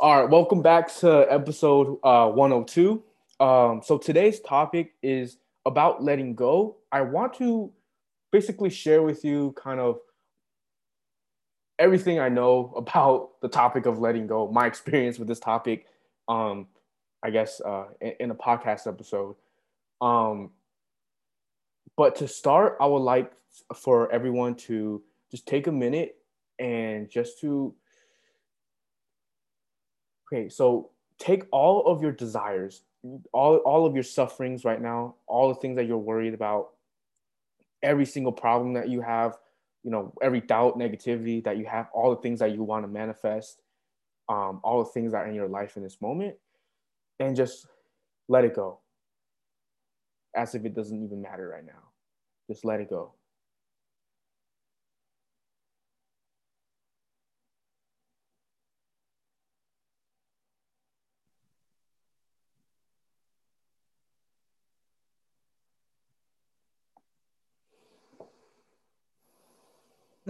All right, welcome back to episode uh, 102. Um, so today's topic is about letting go. I want to basically share with you kind of everything I know about the topic of letting go, my experience with this topic, um, I guess, uh, in, in a podcast episode. Um, but to start, I would like for everyone to just take a minute and just to okay so take all of your desires all, all of your sufferings right now all the things that you're worried about every single problem that you have you know every doubt negativity that you have all the things that you want to manifest um, all the things that are in your life in this moment and just let it go. As if it doesn't even matter right now. Just let it go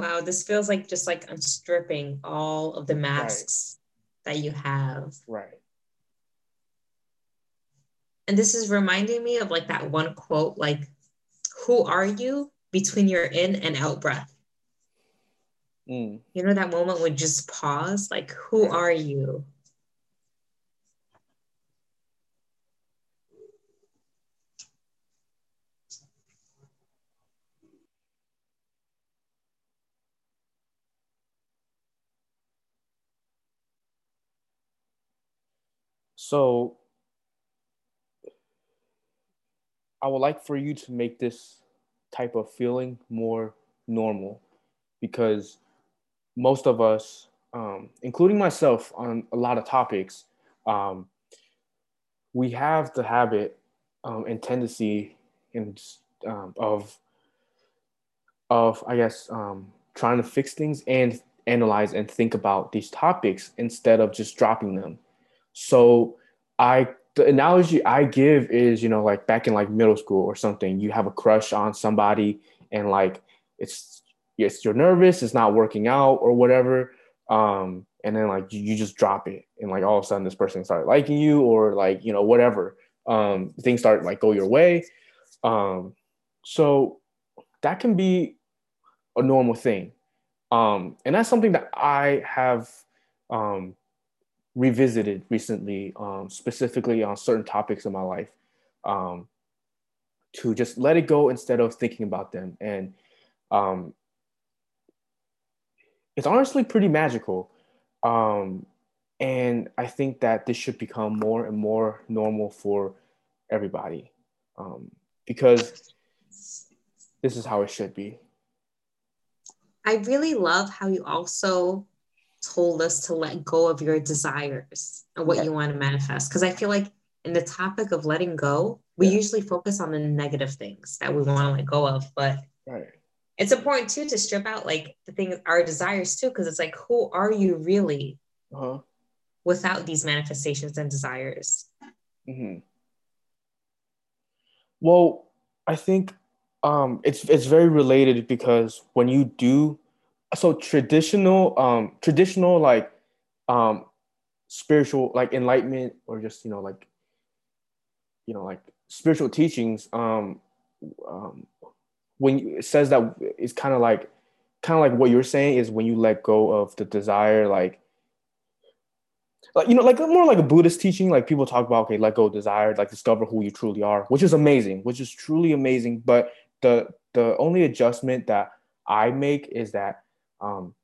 Wow, this feels like just like unstripping all of the masks right. that you have. Right. And this is reminding me of like that one quote like, who are you between your in and out breath? Mm. You know, that moment when just pause, like, who right. are you? So I would like for you to make this type of feeling more normal because most of us, um, including myself on a lot of topics, um, we have the habit um, and tendency and um, of of I guess um, trying to fix things and analyze and think about these topics instead of just dropping them. So I the analogy I give is, you know, like back in like middle school or something, you have a crush on somebody and like it's yes, you're nervous, it's not working out or whatever. Um, and then like you, you just drop it and like all of a sudden this person started liking you or like, you know, whatever. Um, things start like go your way. Um, so that can be a normal thing. Um, and that's something that I have um revisited recently, um, specifically on certain topics in my life, um, to just let it go instead of thinking about them. And um, it's honestly pretty magical. Um, and I think that this should become more and more normal for everybody um, because this is how it should be. I really love how you also told us to let go of your desires and what you want to manifest. Because I feel like in the topic of letting go, we yeah. usually focus on the negative things that we want to let go of. But right. it's important too to strip out like the things, our desires too, because it's like, who are you really uh-huh. without these manifestations and desires? Mm-hmm. Well, I think um, it's it's very related because when you do so traditional um traditional like um spiritual like enlightenment or just you know like you know like spiritual teachings um um when it says that it's kind of like kind of like what you're saying is when you let go of the desire like like you know like more like a buddhist teaching like people talk about okay let go desire like discover who you truly are which is amazing which is truly amazing but the the only adjustment that i make is that um,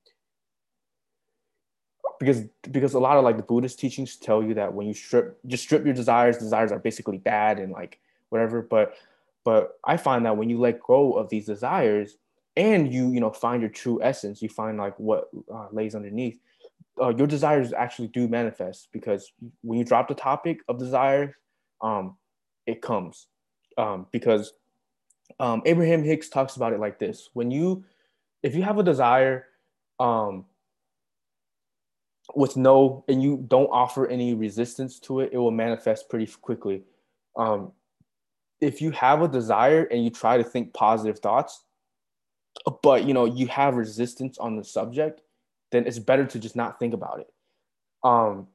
because because a lot of like the Buddhist teachings tell you that when you strip just strip your desires, desires are basically bad and like whatever. But but I find that when you let go of these desires and you you know find your true essence, you find like what uh, lays underneath. Uh, your desires actually do manifest because when you drop the topic of desire, um, it comes um, because um, Abraham Hicks talks about it like this: when you if you have a desire um, with no and you don't offer any resistance to it, it will manifest pretty quickly. Um, if you have a desire and you try to think positive thoughts, but you know you have resistance on the subject, then it's better to just not think about it. Um,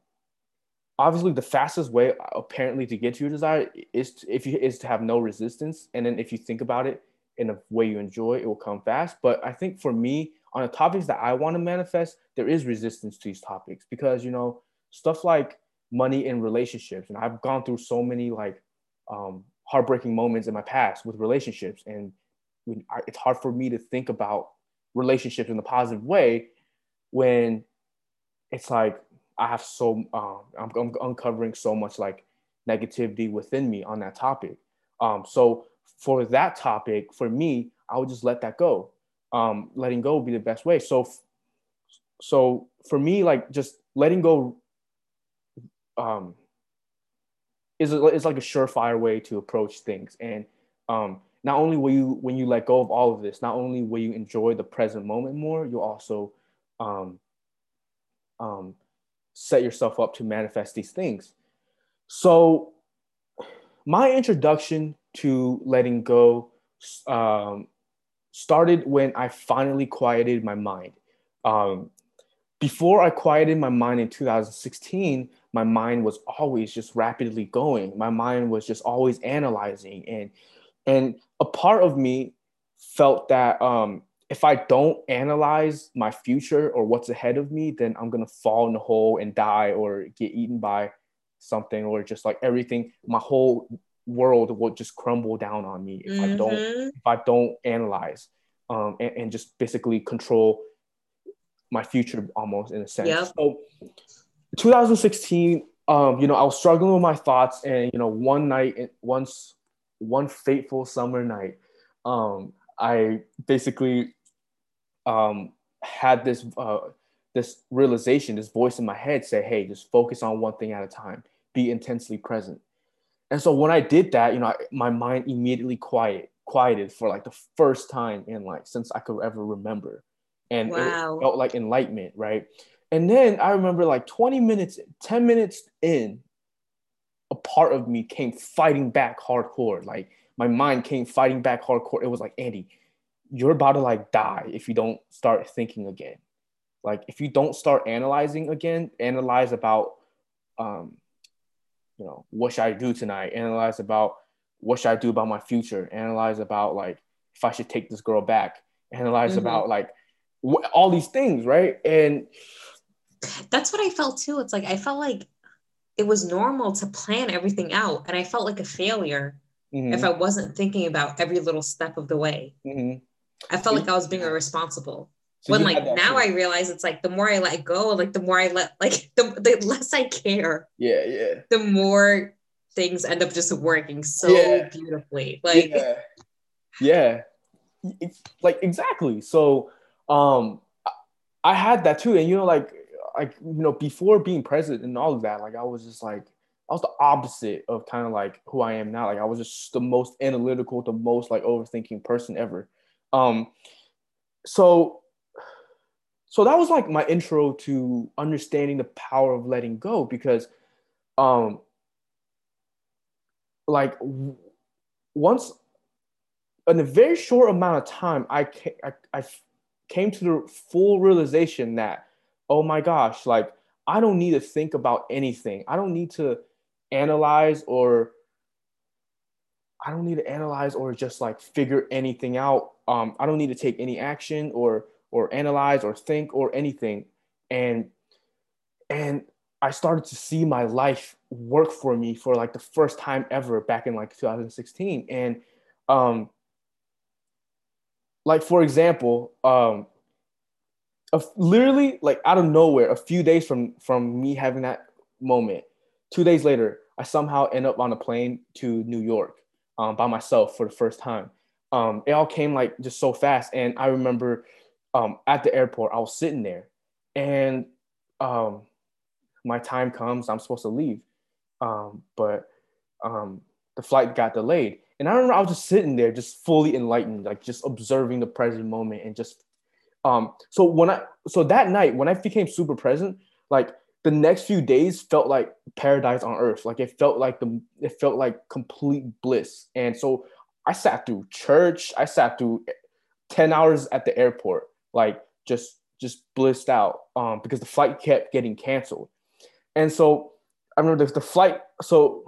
obviously the fastest way apparently to get to your desire is to, if you is to have no resistance and then if you think about it in a way you enjoy it will come fast but i think for me on the topics that i want to manifest there is resistance to these topics because you know stuff like money and relationships and i've gone through so many like um, heartbreaking moments in my past with relationships and it's hard for me to think about relationships in a positive way when it's like I have so um, I'm, I'm, uncovering so much like negativity within me on that topic. Um, so for that topic, for me, I would just let that go. Um, letting go would be the best way. So, so for me, like just letting go, um, is a, is like a surefire way to approach things. And um, not only will you when you let go of all of this, not only will you enjoy the present moment more, you'll also um, um, set yourself up to manifest these things. So, my introduction to letting go um, started when I finally quieted my mind. Um, before I quieted my mind in 2016, my mind was always just rapidly going. My mind was just always analyzing, and and a part of me felt that um, if I don't analyze my future or what's ahead of me, then I'm gonna fall in the hole and die or get eaten by something or just like everything, my whole world will just crumble down on me if mm-hmm. I don't mm-hmm. if I don't analyze um, and, and, just basically control my future almost in a sense. Yep. So 2016, um, you know, I was struggling with my thoughts and you know, one night once one fateful summer night, um, I basically um, had this uh, this realization, this voice in my head say, "Hey, just focus on one thing at a time. Be intensely present." And so when I did that, you know, I, my mind immediately quiet quieted for like the first time in like since I could ever remember, and wow. it felt like enlightenment, right? And then I remember like 20 minutes, 10 minutes in, a part of me came fighting back hardcore. Like my mind came fighting back hardcore. It was like, Andy, you're about to like die if you don't start thinking again. Like if you don't start analyzing again, analyze about um, you know, what should I do tonight? Analyze about what should I do about my future? Analyze about like if I should take this girl back. Analyze mm-hmm. about like wh- all these things, right? And that's what I felt too. It's like I felt like it was normal to plan everything out, and I felt like a failure mm-hmm. if I wasn't thinking about every little step of the way. Mm-hmm. I felt like I was being irresponsible. So when like now I realize it's like the more I let go, like the more I let like the, the less I care. Yeah, yeah. The more things end up just working so yeah. beautifully. Like yeah. yeah. It's Like exactly. So um I had that too. And you know, like like you know, before being president and all of that, like I was just like I was the opposite of kind of like who I am now. Like I was just the most analytical, the most like overthinking person ever. Um, so, so that was like my intro to understanding the power of letting go because, um, like once in a very short amount of time, I, I, I came to the full realization that, oh my gosh, like I don't need to think about anything. I don't need to analyze or I don't need to analyze or just like figure anything out. Um, I don't need to take any action or or analyze or think or anything. And and I started to see my life work for me for like the first time ever back in like 2016. And um, like for example, um, of literally like out of nowhere, a few days from from me having that moment, two days later, I somehow end up on a plane to New York um, by myself for the first time. Um, it all came like just so fast. And I remember um, at the airport, I was sitting there and um, my time comes, I'm supposed to leave. Um, but um, the flight got delayed. And I remember I was just sitting there, just fully enlightened, like just observing the present moment and just um so when I so that night when I became super present, like the next few days felt like paradise on earth. Like it felt like the it felt like complete bliss. And so I sat through church. I sat through 10 hours at the airport, like just just blissed out um, because the flight kept getting canceled. And so I remember the, the flight. So,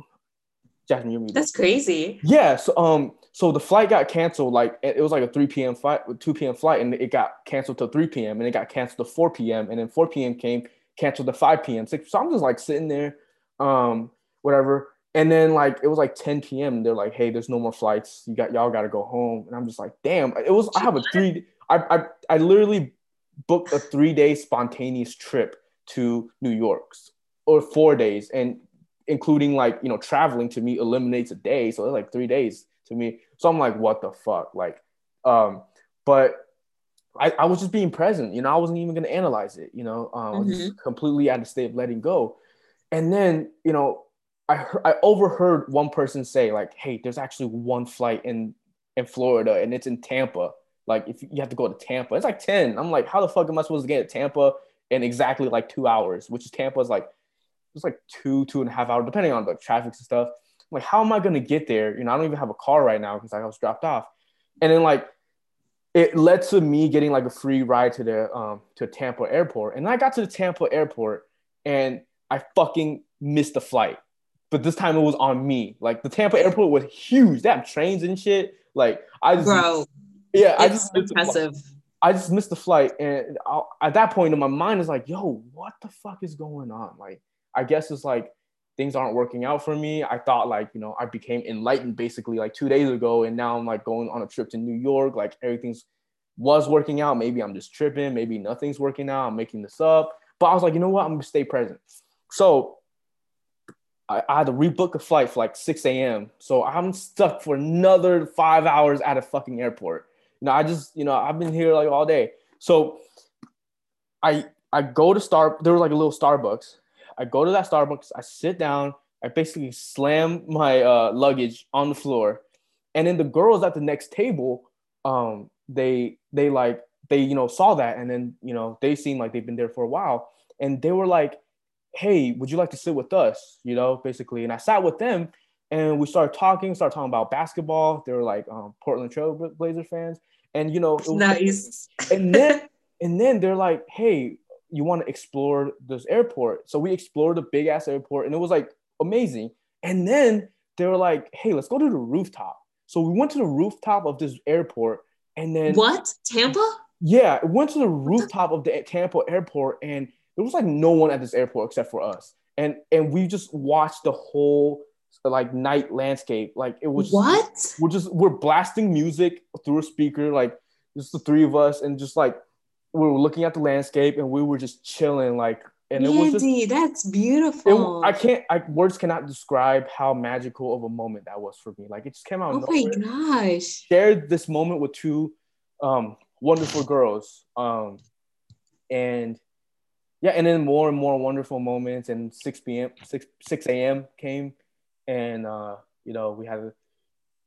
Jasmine, you That's crazy. Yeah. So um, so the flight got canceled. Like it was like a 3 p.m. flight, 2 p.m. flight, and it got canceled to 3 p.m. and it got canceled to 4 p.m. and then 4 p.m. came canceled to 5 p.m. So I'm just like sitting there, um, whatever. And then like it was like 10 p.m. They're like, hey, there's no more flights. You got y'all got to go home. And I'm just like, damn. It was I have a three. I I I literally booked a three day spontaneous trip to New York or four days, and including like you know traveling to me eliminates a day, so it's like three days to me. So I'm like, what the fuck, like, um, but I, I was just being present, you know, I wasn't even gonna analyze it, you know, um, mm-hmm. Completely at the state of letting go, and then you know, I I overheard one person say like, hey, there's actually one flight in in Florida, and it's in Tampa. Like if you have to go to Tampa, it's like 10. I'm like, how the fuck am I supposed to get to Tampa in exactly like two hours? Which is Tampa is like it's like two, two and a half hours, depending on the traffic and stuff. I'm like, how am I gonna get there? You know, I don't even have a car right now because I was dropped off. And then like it led to me getting like a free ride to the um to Tampa airport. And I got to the Tampa airport and I fucking missed the flight. But this time it was on me. Like the Tampa airport was huge. They have trains and shit. Like I just Bro, yeah, I just impressive. I just missed the flight, and I, at that point in my mind is like, "Yo, what the fuck is going on?" Like, I guess it's like things aren't working out for me. I thought like, you know, I became enlightened basically like two days ago. And now I'm like going on a trip to New York. Like everything's was working out. Maybe I'm just tripping. Maybe nothing's working out. I'm making this up. But I was like, you know what? I'm gonna stay present. So I, I had to rebook a flight for like 6 a.m. So I'm stuck for another five hours at a fucking airport. You know, I just, you know, I've been here like all day. So I I go to Star. There was like a little Starbucks I go to that Starbucks, I sit down, I basically slam my uh, luggage on the floor, and then the girls at the next table, um, they they like they you know saw that, and then you know they seem like they've been there for a while, and they were like, "Hey, would you like to sit with us?" You know, basically, and I sat with them, and we started talking, started talking about basketball. They were like um, Portland Trail Blazer fans, and you know, nice. and then and then they're like, "Hey, you want to explore this airport. So we explored the big ass airport and it was like amazing. And then they were like, hey, let's go to the rooftop. So we went to the rooftop of this airport and then what? Tampa? Yeah, it went to the rooftop of the Tampa airport and there was like no one at this airport except for us. And and we just watched the whole like night landscape. Like it was what? Just, we're just we're blasting music through a speaker, like just the three of us, and just like we were looking at the landscape and we were just chilling like and Andy, it was just, that's beautiful. It, I can't I words cannot describe how magical of a moment that was for me. Like it just came out. Oh my gosh. Shared this moment with two um wonderful girls. Um and yeah, and then more and more wonderful moments and 6 p.m. 6 6 a.m. came and uh you know we had to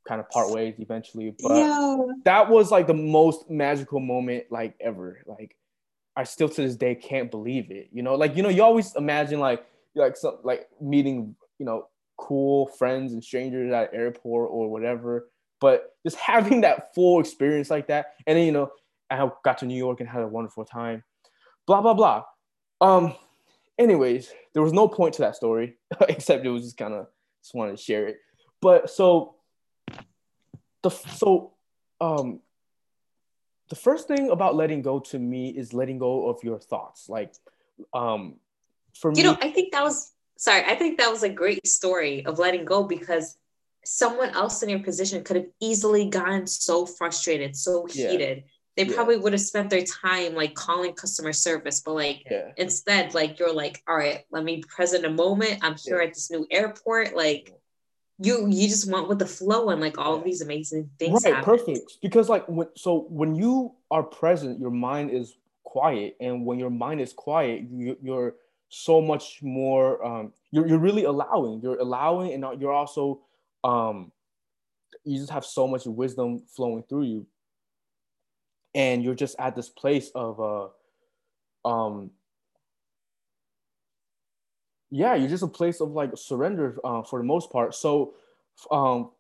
kind of part ways eventually. But yeah. that was like the most magical moment like ever. Like I still to this day can't believe it. You know, like you know, you always imagine like like some like meeting, you know, cool friends and strangers at airport or whatever. But just having that full experience like that, and then you know, I got to New York and had a wonderful time. Blah blah blah. Um. Anyways, there was no point to that story except it was just kind of just wanted to share it. But so the so um the first thing about letting go to me is letting go of your thoughts. Like um for you me, know, I think that was sorry, I think that was a great story of letting go because someone else in your position could have easily gotten so frustrated, so heated. Yeah. They yeah. probably would have spent their time like calling customer service, but like yeah. instead, like you're like, all right, let me present a moment. I'm here at this new airport. Like you you just want with the flow and like all these amazing things right happen. perfect because like when so when you are present your mind is quiet and when your mind is quiet you, you're so much more um you're, you're really allowing you're allowing and you're also um you just have so much wisdom flowing through you and you're just at this place of uh um yeah you're just a place of like surrender uh, for the most part. So um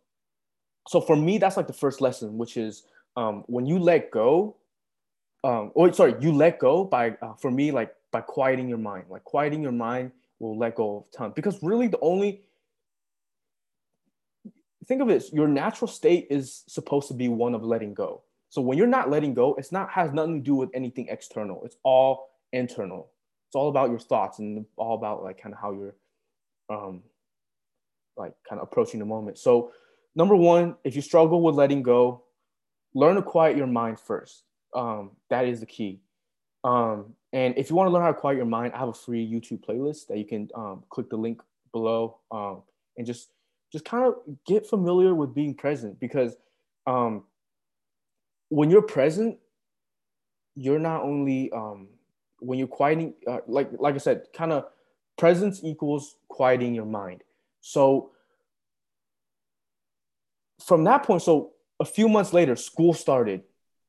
so for me that's like the first lesson which is um when you let go um or sorry you let go by uh, for me like by quieting your mind. Like quieting your mind will let go of time. Because really the only think of it your natural state is supposed to be one of letting go so when you're not letting go it's not has nothing to do with anything external. It's all internal. It's all about your thoughts and all about like kind of how you're um like kind of approaching the moment. So number one if you struggle with letting go learn to quiet your mind first. Um that is the key. Um and if you want to learn how to quiet your mind, I have a free YouTube playlist that you can um, click the link below um, and just just kind of get familiar with being present because um, when you're present, you're not only um, when you're quieting, uh, like like I said, kind of presence equals quieting your mind. So from that point, so a few months later, school started,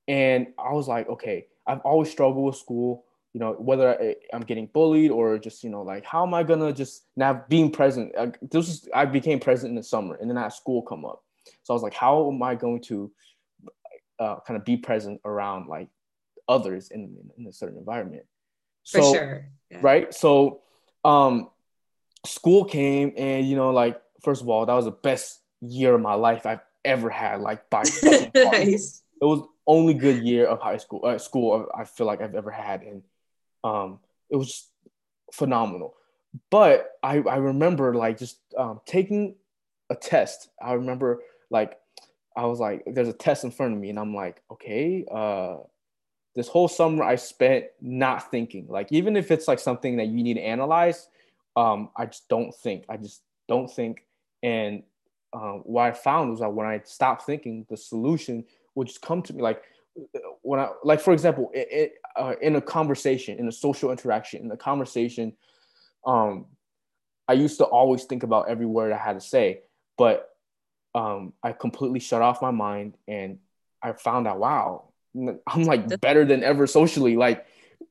and I was like, okay, I've always struggled with school you know whether I, am getting bullied or just you know like how am I gonna just now being present? this is I became present in the summer, and then I had school come up, so I was like, how am I going to uh, kind of be present around like others in, in a certain environment? So, For sure, yeah. right? So, um, school came, and you know, like first of all, that was the best year of my life I've ever had. Like by nice. it was only good year of high school uh, school I feel like I've ever had, and um, it was phenomenal. But I, I remember like just um, taking a test. I remember like I was like, there's a test in front of me, and I'm like, okay, uh, this whole summer I spent not thinking. Like even if it's like something that you need to analyze, um, I just don't think. I just don't think. And um, what I found was that when I stopped thinking, the solution would just come to me. Like when I like for example it, it, uh, in a conversation in a social interaction in a conversation um I used to always think about every word I had to say but um I completely shut off my mind and I found out wow I'm like better than ever socially like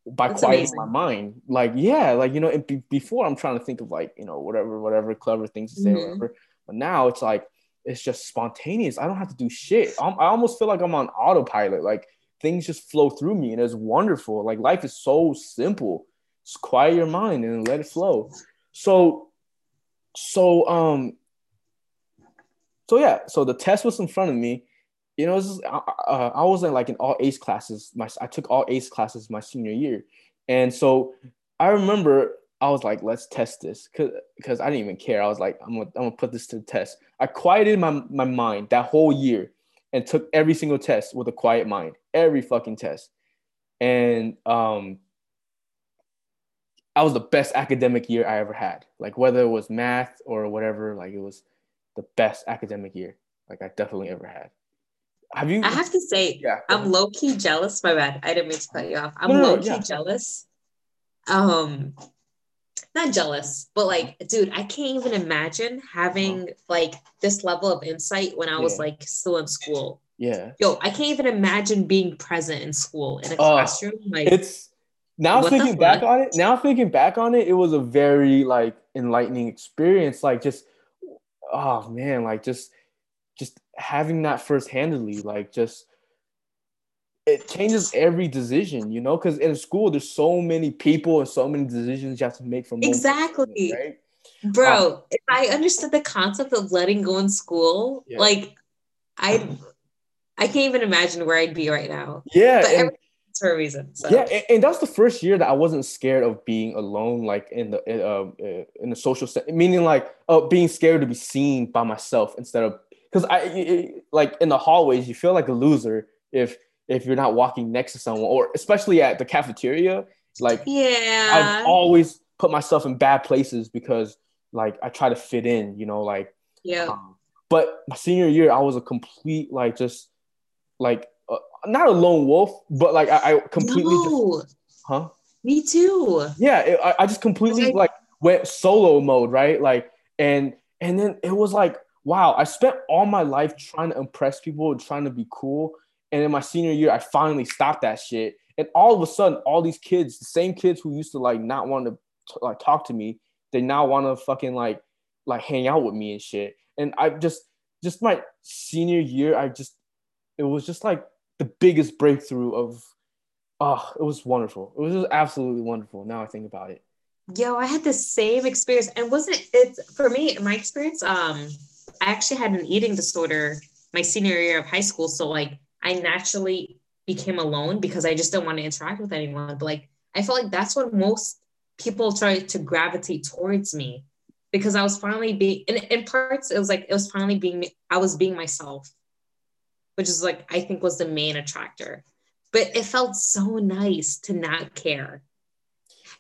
by quieting amazing. my mind like yeah like you know be, before I'm trying to think of like you know whatever whatever clever things to say mm-hmm. whatever but now it's like it's just spontaneous. I don't have to do shit. I'm, i almost feel like I'm on autopilot. Like things just flow through me and it's wonderful. Like life is so simple. Just quiet your mind and let it flow. So, so, um, so yeah, so the test was in front of me. You know, just, I, uh, I was in like in all AICE classes. My I took all AICE classes my senior year, and so I remember I was like, let's test this because I didn't even care. I was like, I'm gonna, I'm gonna put this to the test. I quieted my, my mind that whole year and took every single test with a quiet mind, every fucking test. And um I was the best academic year I ever had. Like whether it was math or whatever, like it was the best academic year like I definitely ever had. Have you I have to say, yeah, I'm low key jealous. My bad. I didn't mean to cut you off. I'm no, no, low key yeah. jealous. Um not jealous, but like, dude, I can't even imagine having uh-huh. like this level of insight when I was yeah. like still in school. Yeah. Yo, I can't even imagine being present in school in a uh, classroom. Like it's now thinking back on it, now thinking back on it, it was a very like enlightening experience. Like just oh man, like just just having that first handedly, like just it changes every decision, you know, because in school there's so many people and so many decisions you have to make from exactly, right? Bro, um, if I understood the concept of letting go in school, yeah. like I, I can't even imagine where I'd be right now. Yeah, but and, for a reason. So. Yeah, and, and, that's the first year that I wasn't scared of being alone, like in the in, uh, in the social set, meaning like uh, being scared to be seen by myself instead of because I it, like in the hallways you feel like a loser if if you're not walking next to someone or especially at the cafeteria like yeah i've always put myself in bad places because like i try to fit in you know like yeah um, but my senior year i was a complete like just like uh, not a lone wolf but like i, I completely no. just huh me too yeah it, I, I just completely like went solo mode right like and and then it was like wow i spent all my life trying to impress people trying to be cool and in my senior year, I finally stopped that shit. And all of a sudden, all these kids, the same kids who used to like not want to like talk to me, they now want to fucking like like hang out with me and shit. And I just just my senior year, I just it was just like the biggest breakthrough of oh, it was wonderful. It was just absolutely wonderful. Now I think about it. Yo, I had the same experience, and wasn't it for me? My experience, um, I actually had an eating disorder my senior year of high school, so like I naturally became alone because I just didn't want to interact with anyone. But like I felt like that's what most people try to gravitate towards me because I was finally being in, in parts, it was like it was finally being I was being myself, which is like I think was the main attractor. But it felt so nice to not care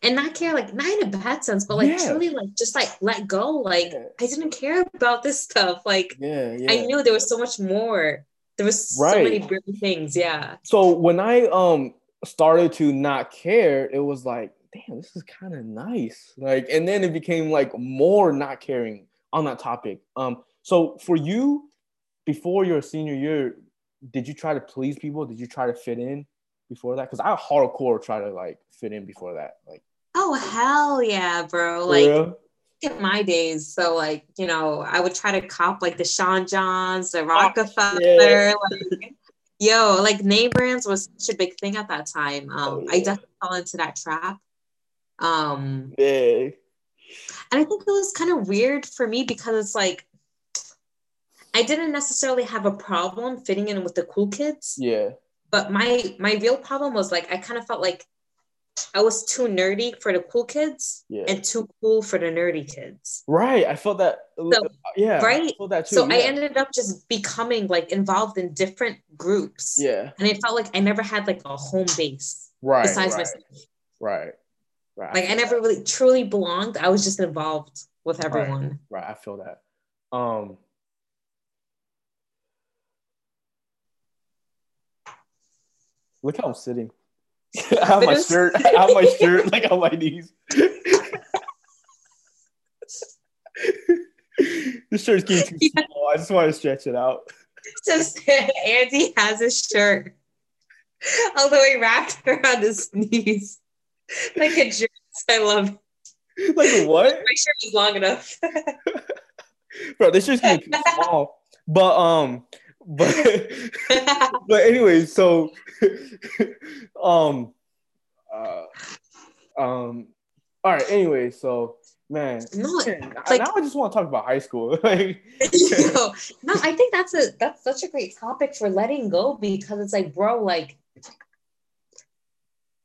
and not care like not in a bad sense but like yeah. truly like just like let go like i didn't care about this stuff like yeah, yeah. i knew there was so much more there was right. so many brilliant things yeah so when i um started to not care it was like damn this is kind of nice like and then it became like more not caring on that topic um so for you before your senior year did you try to please people did you try to fit in before that because i hardcore try to like fit in before that like Oh hell yeah, bro! Like in my days, so like you know, I would try to cop like the Sean Johns, the Rockefeller. Yeah. Like, yo, like name brands was such a big thing at that time. Um, oh, yeah. I definitely fell into that trap. Um, yeah. And I think it was kind of weird for me because it's like I didn't necessarily have a problem fitting in with the cool kids. Yeah. But my my real problem was like I kind of felt like I was too nerdy for the cool kids yeah. and too cool for the nerdy kids. Right. I felt that. So, yeah. Right. I that so yeah. I ended up just becoming like involved in different groups. Yeah. And it felt like I never had like a home base. Right. Besides right. myself. Right. Right. Like I never really truly belonged. I was just involved with everyone. Right. right. I feel that. Um. Look how I'm sitting. I have my shirt. I have my shirt like on my knees. this shirt's getting too small. I just want to stretch it out. Just Andy has a shirt although he wrapped around his knees like a dress. I love it. Like what? My shirt is long enough. Bro, this shirt's getting too small. But um, but but anyway, so um uh um all right, anyway, so man, no, man, like, now I just want to talk about high school. like no, I think that's a that's such a great topic for letting go because it's like, bro, like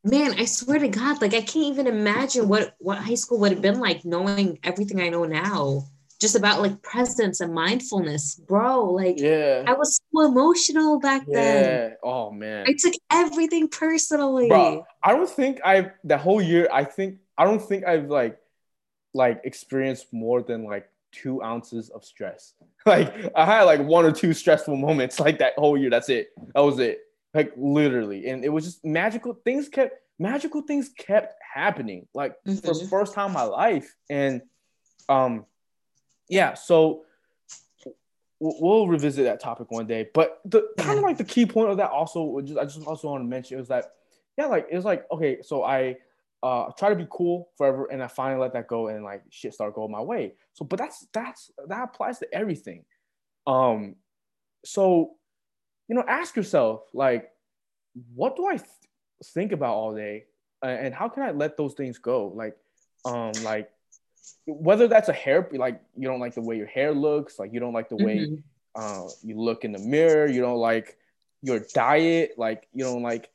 man, I swear to God, like I can't even imagine what what high school would have been like knowing everything I know now just about like presence and mindfulness, bro. Like, yeah, I was so emotional back yeah. then. Oh man, I took everything personally. Bro, I don't think I the whole year. I think I don't think I've like like experienced more than like two ounces of stress. Like I had like one or two stressful moments like that whole year. That's it. That was it. Like literally, and it was just magical. Things kept magical things kept happening. Like mm-hmm. for the first time in my life, and um yeah, so we'll revisit that topic one day. But the kind of like the key point of that also, just, I just also want to mention is that, yeah, like it's like okay, so I uh try to be cool forever, and I finally let that go, and like shit started going my way. So, but that's that's that applies to everything. Um, so you know, ask yourself like, what do I th- think about all day, and how can I let those things go? Like, um, like whether that's a hair like you don't like the way your hair looks like you don't like the way mm-hmm. uh, you look in the mirror you don't like your diet like you don't like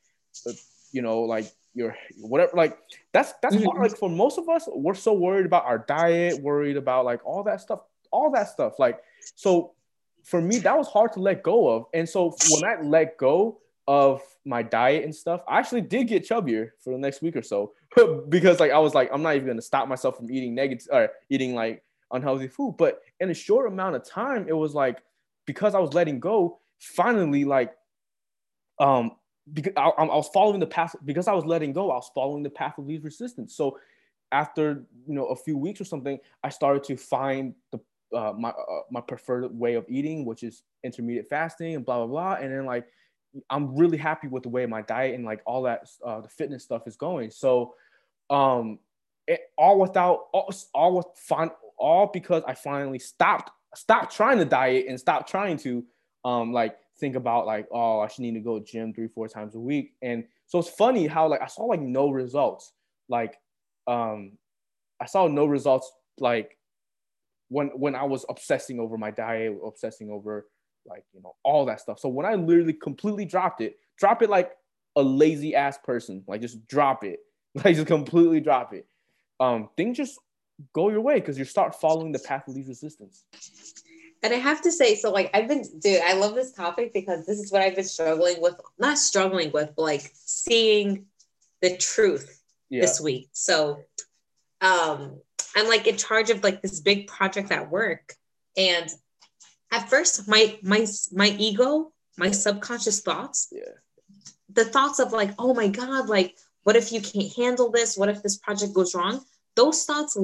you know like your whatever like that's that's mm-hmm. hard. like for most of us we're so worried about our diet worried about like all that stuff all that stuff like so for me that was hard to let go of and so when i let go of my diet and stuff, I actually did get chubbier for the next week or so because like I was like, I'm not even gonna stop myself from eating negative or eating like unhealthy food. But in a short amount of time, it was like because I was letting go, finally like um because I, I was following the path because I was letting go, I was following the path of least resistance. So after you know a few weeks or something, I started to find the uh, my uh, my preferred way of eating, which is intermediate fasting and blah blah blah. And then like I'm really happy with the way my diet and like all that uh, the fitness stuff is going. So, um, it, all without all, all with fun, all because I finally stopped stopped trying to diet and stopped trying to um like think about like oh I should need to go to gym three four times a week. And so it's funny how like I saw like no results like um I saw no results like when when I was obsessing over my diet, obsessing over like you know all that stuff. So when I literally completely dropped it, drop it like a lazy ass person, like just drop it, like just completely drop it. Um, things just go your way because you start following the path of least resistance. And I have to say, so like I've been, dude, I love this topic because this is what I've been struggling with, not struggling with, but like seeing the truth yeah. this week. So um I'm like in charge of like this big project at work. And at first my my my ego, my subconscious thoughts, yeah. the thoughts of like, oh my God, like what if you can't handle this? What if this project goes wrong? Those thoughts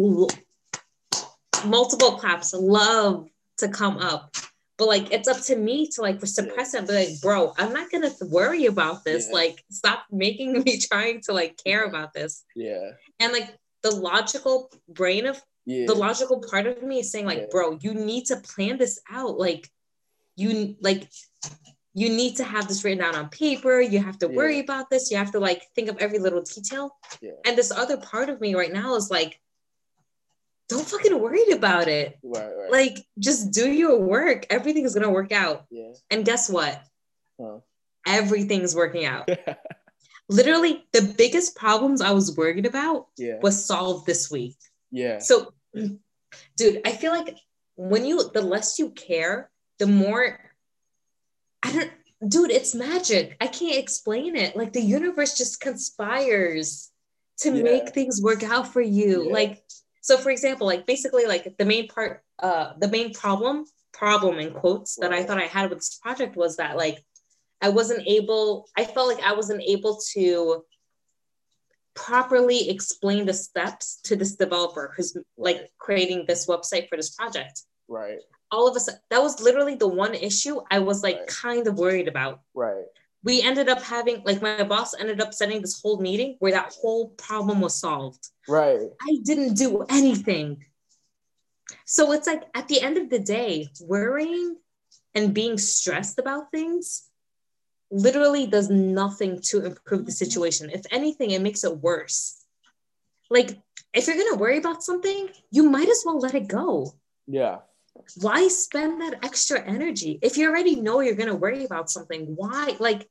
multiple claps love to come up but like it's up to me to like suppress it be like bro i'm not gonna worry about this yeah. like stop making me trying to like care about this yeah and like the logical brain of yeah. the logical part of me is saying like yeah. bro you need to plan this out like you like you need to have this written down on paper you have to worry about this you have to like think of every little detail and this other part of me right now is like don't fucking worry about it. Right, right. Like, just do your work. Everything is gonna work out. Yeah. And guess what? Huh. Everything's working out. Literally, the biggest problems I was worried about yeah. was solved this week. Yeah. So, dude, I feel like when you the less you care, the more I don't dude, it's magic. I can't explain it. Like the universe just conspires to yeah. make things work out for you. Yeah. Like so for example, like basically like the main part, uh, the main problem, problem in quotes that I thought I had with this project was that like I wasn't able, I felt like I wasn't able to properly explain the steps to this developer who's like creating this website for this project. Right. All of a sudden, that was literally the one issue I was like right. kind of worried about. Right we ended up having like my boss ended up setting this whole meeting where that whole problem was solved. Right. I didn't do anything. So it's like at the end of the day, worrying and being stressed about things literally does nothing to improve the situation. If anything, it makes it worse. Like if you're going to worry about something, you might as well let it go. Yeah. Why spend that extra energy? If you already know you're going to worry about something, why like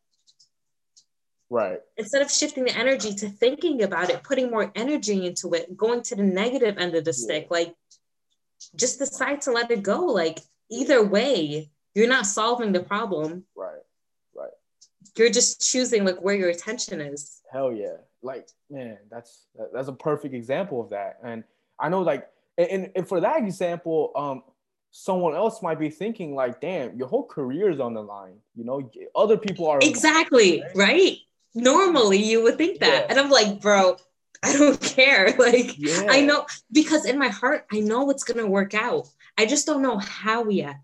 Right. Instead of shifting the energy to thinking about it, putting more energy into it, going to the negative end of the stick, like just decide to let it go. Like either way, you're not solving the problem. Right. Right. You're just choosing like where your attention is. Hell yeah. Like, man, that's that's a perfect example of that. And I know like and, and for that example, um, someone else might be thinking like, damn, your whole career is on the line. You know, other people are exactly right normally you would think that. Yeah. And I'm like, bro, I don't care. Like, yeah. I know because in my heart, I know it's gonna work out. I just don't know how yet.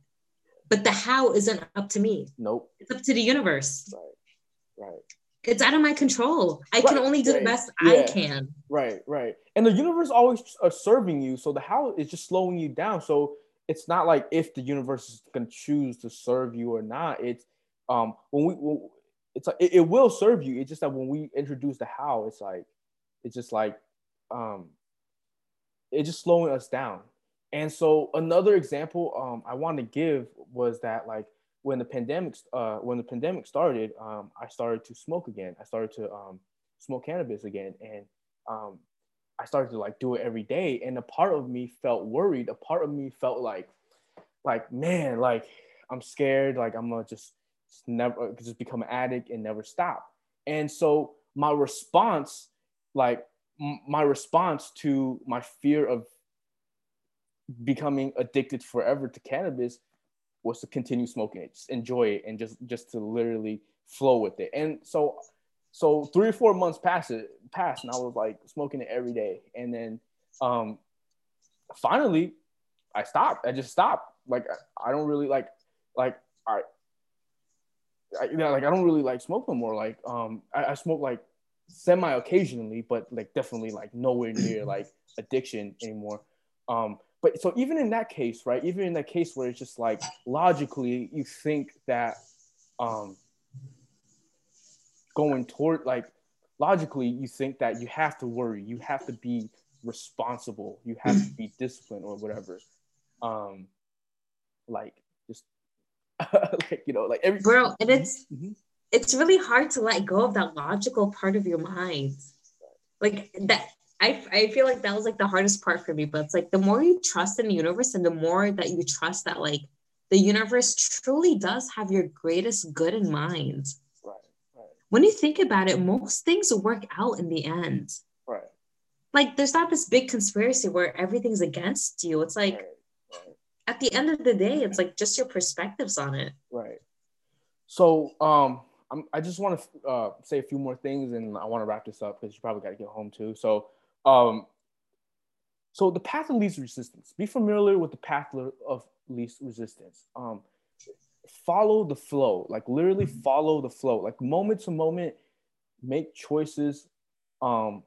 But the how isn't up to me. Nope. It's up to the universe. Right. Right. It's out of my control. I right. can only do right. the best yeah. I can. Right, right. And the universe always are serving you. So the how is just slowing you down. So it's not like if the universe is gonna choose to serve you or not. It's um when we when, it's like it, it, will serve you. It's just that when we introduce the how, it's like it's just like um it's just slowing us down. And so another example um I want to give was that like when the pandemic uh when the pandemic started, um I started to smoke again. I started to um smoke cannabis again and um I started to like do it every day and a part of me felt worried. A part of me felt like like man, like I'm scared, like I'm gonna just never just become an addict and never stop. And so my response, like m- my response to my fear of becoming addicted forever to cannabis was to continue smoking it, just enjoy it, and just just to literally flow with it. And so, so three or four months passed it passed, and I was like smoking it every day. And then, um, finally, I stopped. I just stopped. Like I, I don't really like like I I, you know, like I don't really like smoke no more. Like, um, I, I smoke like semi occasionally, but like definitely like nowhere near like addiction anymore. Um, but so even in that case, right? Even in that case where it's just like logically you think that um going toward like logically you think that you have to worry, you have to be responsible. You have to be disciplined or whatever. Um, like just like you know, like every bro, and it's mm-hmm. it's really hard to let go of that logical part of your mind. Like that I, I feel like that was like the hardest part for me, but it's like the more you trust in the universe and the more that you trust that like the universe truly does have your greatest good in mind. Right, right. When you think about it, most things work out in the end. Right. Like there's not this big conspiracy where everything's against you. It's like right, at the end of the day, it's like just your perspectives on it. Right. So um I'm, i just want to uh, say a few more things and I want to wrap this up because you probably got to get home too. So um, so the path of least resistance. Be familiar with the path of least resistance. Um, follow the flow. Like literally follow the flow. Like moment to moment, make choices. Um,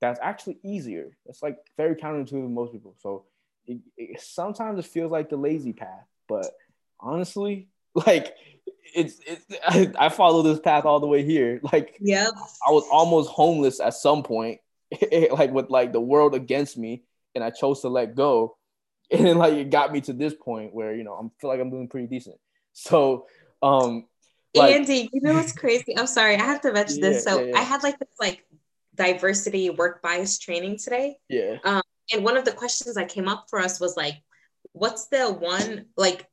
that's actually easier. It's like very counterintuitive to most people. So it, it, sometimes it feels like the lazy path, but honestly, like it's, it's I, I follow this path all the way here. Like, yeah, I was almost homeless at some point, like with like the world against me and I chose to let go. And then like it got me to this point where, you know, I feel like I'm doing pretty decent. So um like, Andy, you know what's crazy? I'm sorry, I have to mention yeah, this. So yeah, yeah. I had like this like diversity work bias training today. Yeah. Um, and one of the questions that came up for us was like, what's the one like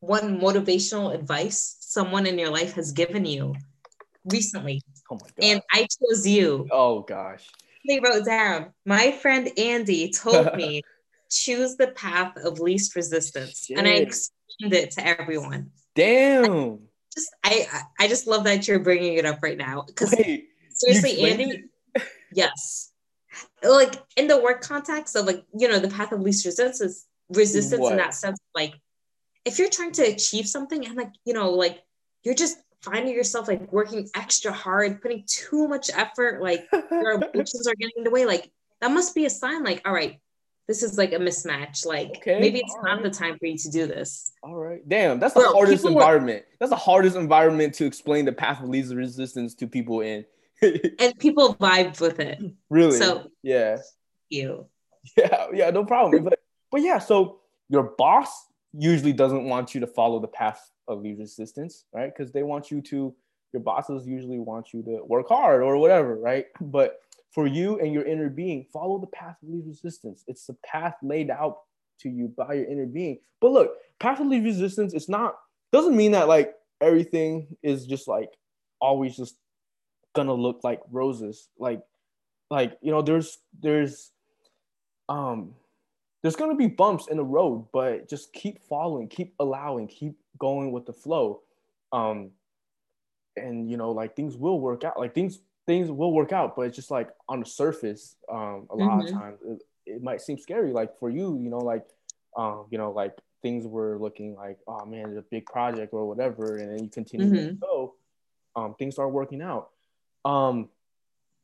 one motivational advice someone in your life has given you recently? Oh my god. And I chose you. Oh gosh they wrote down, my friend Andy told me choose the path of least resistance. Shit. And I explained it to everyone. Damn. I just I I just love that you're bringing it up right now because seriously, Andy. yes, like in the work context of like you know the path of least resistance, resistance what? in that sense, like if you're trying to achieve something and like you know like you're just finding yourself like working extra hard, putting too much effort, like your emotions are getting in the way, like that must be a sign, like, all right, this is like a mismatch. Like okay, maybe it's not right. the time for you to do this. All right. Damn, that's the hardest environment. That's the hardest environment to explain the path of least resistance to people in. and people vibe with it. Really? So yeah. You. Yeah, yeah, no problem. but but yeah, so your boss usually doesn't want you to follow the path of least resistance, right? Because they want you to, your bosses usually want you to work hard or whatever, right? But for you and your inner being, follow the path of least resistance. It's the path laid out to you by your inner being. But look, path of least resistance, it's not, doesn't mean that like everything is just like always just gonna look like roses. Like, like, you know, there's, there's, um, there's going to be bumps in the road, but just keep following, keep allowing, keep going with the flow. Um, and you know, like things will work out. Like things things will work out, but it's just like on the surface, um, a lot mm-hmm. of times it, it, might seem scary. Like for you, you know, like um, you know, like things were looking like, oh man, it's a big project or whatever, and then you continue mm-hmm. to go, um, things start working out. Um,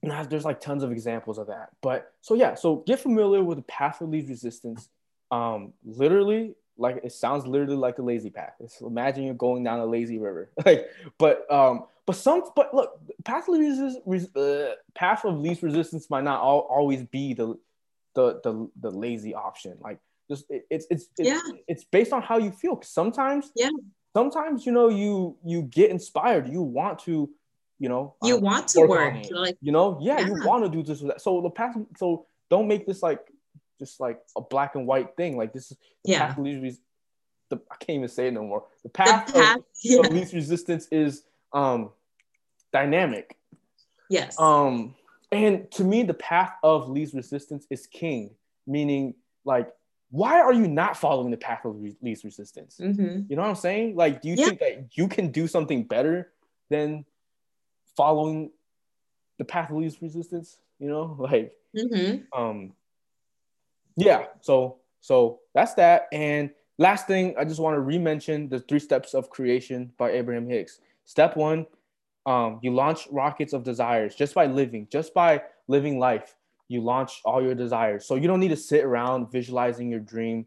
there's like tons of examples of that. But so yeah, so get familiar with the path of least resistance. Um, literally, like it sounds literally like a lazy path. It's, imagine you're going down a lazy river. like, but um, but some, but look, path of least res, uh, path of least resistance might not all, always be the, the the the lazy option. Like, just it, it's it's it's, yeah. it's based on how you feel. Sometimes, yeah. Sometimes you know you you get inspired. You want to you know you um, want to work, work like you know yeah, yeah. you want to do this that. so the path so don't make this like just like a black and white thing like this is the yeah. path least the I can't even say it no more the path, the path of, yeah. of least resistance is um dynamic yes um and to me the path of least resistance is king meaning like why are you not following the path of least resistance mm-hmm. you know what i'm saying like do you yeah. think that you can do something better than following the path of least resistance, you know, like mm-hmm. um yeah, so so that's that. And last thing, I just want to re-mention the three steps of creation by Abraham Hicks. Step one, um, you launch rockets of desires just by living, just by living life. You launch all your desires. So you don't need to sit around visualizing your dream,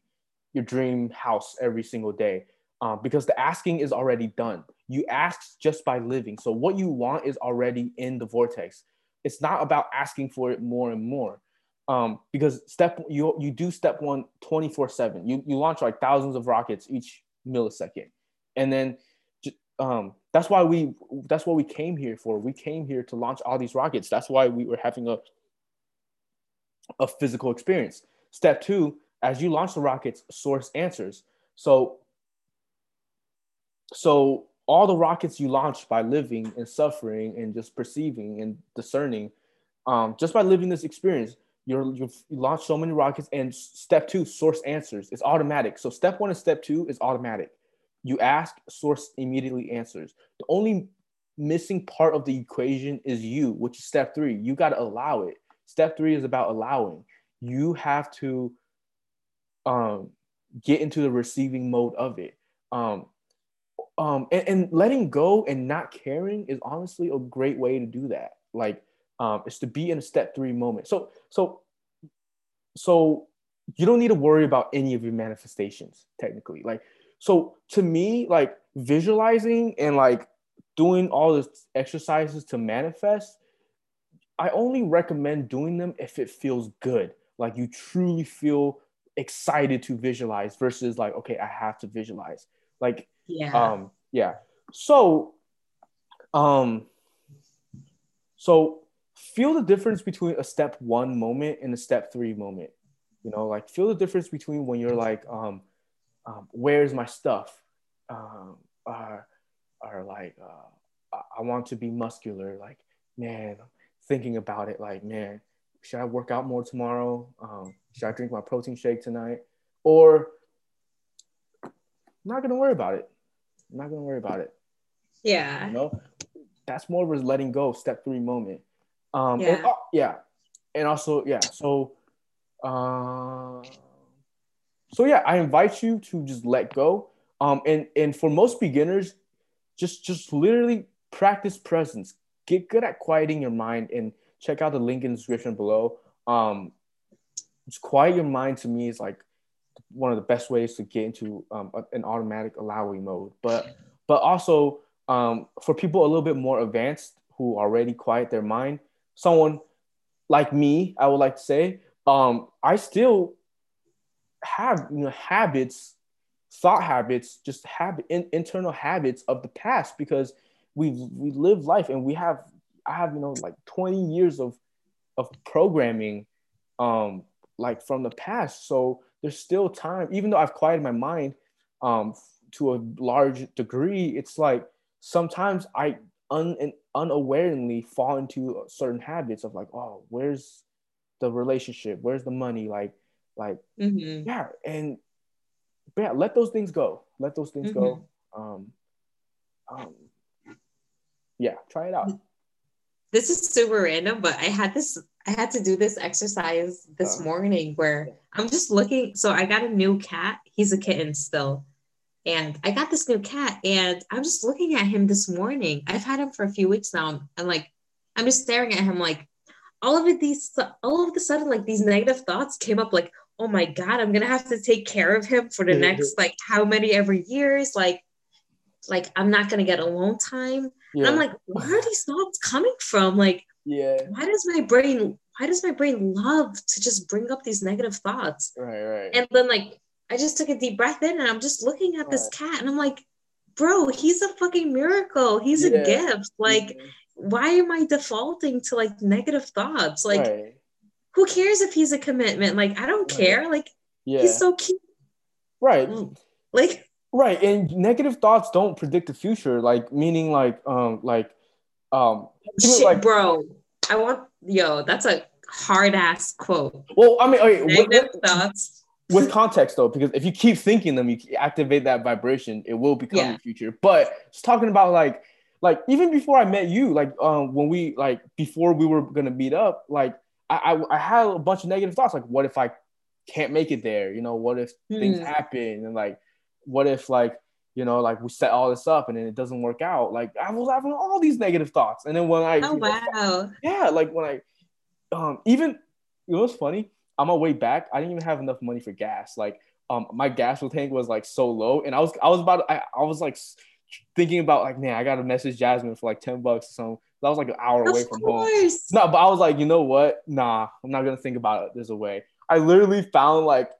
your dream house every single day, um, because the asking is already done you ask just by living. So what you want is already in the vortex. It's not about asking for it more and more. um, because step you you do step one 24 7 you you launch like thousands of rockets each millisecond and then um, that's why we that's what we came here for we came here to launch all these rockets that's why we were having a a physical experience step two as you launch the rockets source answers so so all the rockets you launch by living and suffering and just perceiving and discerning um, just by living this experience you're you've launched so many rockets and step two source answers. It's automatic. So step one and step two is automatic. You ask source immediately answers. The only missing part of the equation is you which is step three. You got to allow it. Step three is about allowing. You have to um, get into the receiving mode of it. Um, um, and, and letting go and not caring is honestly a great way to do that like um, is to be in a step three moment. So, so, so you don't need to worry about any of your manifestations technically. Like, so to me, like visualizing and like doing all the exercises to manifest, I only recommend doing them if it feels good. Like you truly feel excited to visualize versus like, okay, I have to visualize. Like, yeah. Um, yeah. So, um, so feel the difference between a step one moment and a step three moment. You know, like feel the difference between when you're like, um, um where's my stuff? Um, or, or like, uh, I want to be muscular. Like, man, thinking about it, like, man, should I work out more tomorrow? Um, should I drink my protein shake tonight? Or I'm not gonna worry about it. I'm not gonna worry about it. Yeah. You know, that's more of a letting go, step three moment. Um, yeah. And, oh, yeah. And also, yeah. So, uh, so yeah, I invite you to just let go. Um, and and for most beginners, just just literally practice presence. Get good at quieting your mind, and check out the link in the description below. Um, just quiet your mind to me is like one of the best ways to get into um, an automatic allowing mode. But but also um, for people a little bit more advanced who already quiet their mind, someone like me, I would like to say, um, I still have you know habits, thought habits, just habit in, internal habits of the past because we we live life and we have I have you know like 20 years of of programming um like from the past. So there's still time, even though I've quieted my mind um to a large degree, it's like sometimes I un, unawarely fall into certain habits of like, oh, where's the relationship? Where's the money? Like, like, mm-hmm. yeah, and yeah, let those things go. Let those things mm-hmm. go. Um, um, yeah, try it out. This is super random, but I had this. I had to do this exercise this uh, morning where I'm just looking. So I got a new cat. He's a kitten still and I got this new cat, and I'm just looking at him this morning. I've had him for a few weeks now, and like I'm just staring at him, like all of it. These all of a sudden, like these negative thoughts came up, like, oh my god, I'm gonna have to take care of him for the next like how many ever years, like, like I'm not gonna get alone time. Yeah. And I'm like, where are these thoughts coming from? Like, yeah, why does my brain? Why does my brain love to just bring up these negative thoughts? Right, right. And then like I just took a deep breath in and I'm just looking at this cat and I'm like, bro, he's a fucking miracle. He's yeah. a gift. Like, mm-hmm. why am I defaulting to like negative thoughts? Like, right. who cares if he's a commitment? Like, I don't right. care. Like, yeah. he's so cute. Right. Like, right. And negative thoughts don't predict the future. Like, meaning like, um, like, um, shit, like, bro. I want, yo, that's a hard ass quote. Well, I mean, okay, negative what, what, thoughts with context though, because if you keep thinking them, you activate that vibration, it will become yeah. the future. But just talking about like, like even before I met you, like um, when we like before we were gonna meet up, like I, I, I had a bunch of negative thoughts. Like, what if I can't make it there? You know, what if mm. things hmm. happen? And like, what if like you know, like we set all this up and then it doesn't work out? Like I was having all these negative thoughts, and then when I oh wow yeah, like when I um even it was funny on my way back, I didn't even have enough money for gas. Like, um, my gas tank was like so low, and I was I was about I, I was like thinking about like man, I gotta message Jasmine for like ten bucks or some That was like an hour away of from course. home. No, but I was like, you know what? Nah, I'm not gonna think about it. There's a way. I literally found like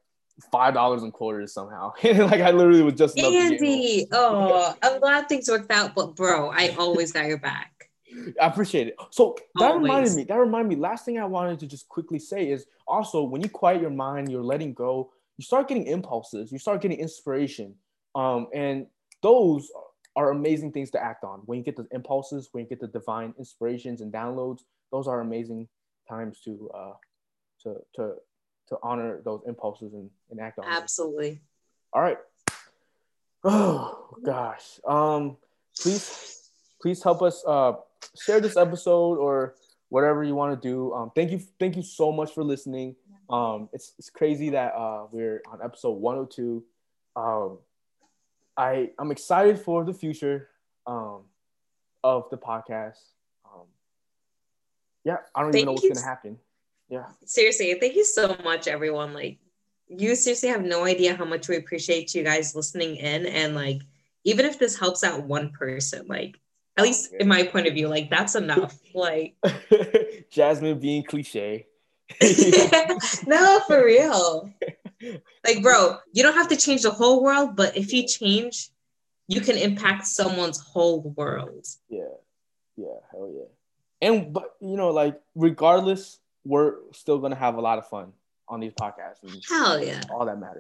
five dollars in quarters somehow. like I literally was just enough to get home. Andy, oh, I'm glad things worked out, but bro, I always got your back. I appreciate it. So that reminded me. That reminded me. Last thing I wanted to just quickly say is also when you quiet your mind, you're letting go. You start getting impulses. You start getting inspiration. Um, and those are amazing things to act on. When you get the impulses, when you get the divine inspirations and downloads, those are amazing times to uh, to to to honor those impulses and, and act on. them. Absolutely. All right. Oh gosh. Um, please, please help us uh, share this episode or whatever you want to do. Um, thank you, thank you so much for listening. Um, it's it's crazy that uh, we're on episode 102. Um, I I'm excited for the future um, of the podcast. Um, yeah, I don't even know what's you. gonna happen. Yeah. Seriously, thank you so much, everyone. Like, you seriously have no idea how much we appreciate you guys listening in. And like, even if this helps out one person, like, at least in my point of view, like that's enough. Like, Jasmine being cliche. no, for real. Like, bro, you don't have to change the whole world, but if you change, you can impact someone's whole world. Yeah, yeah, hell yeah. And but you know, like regardless, we're still gonna have a lot of fun on these podcasts, and Hell yeah. all that matters.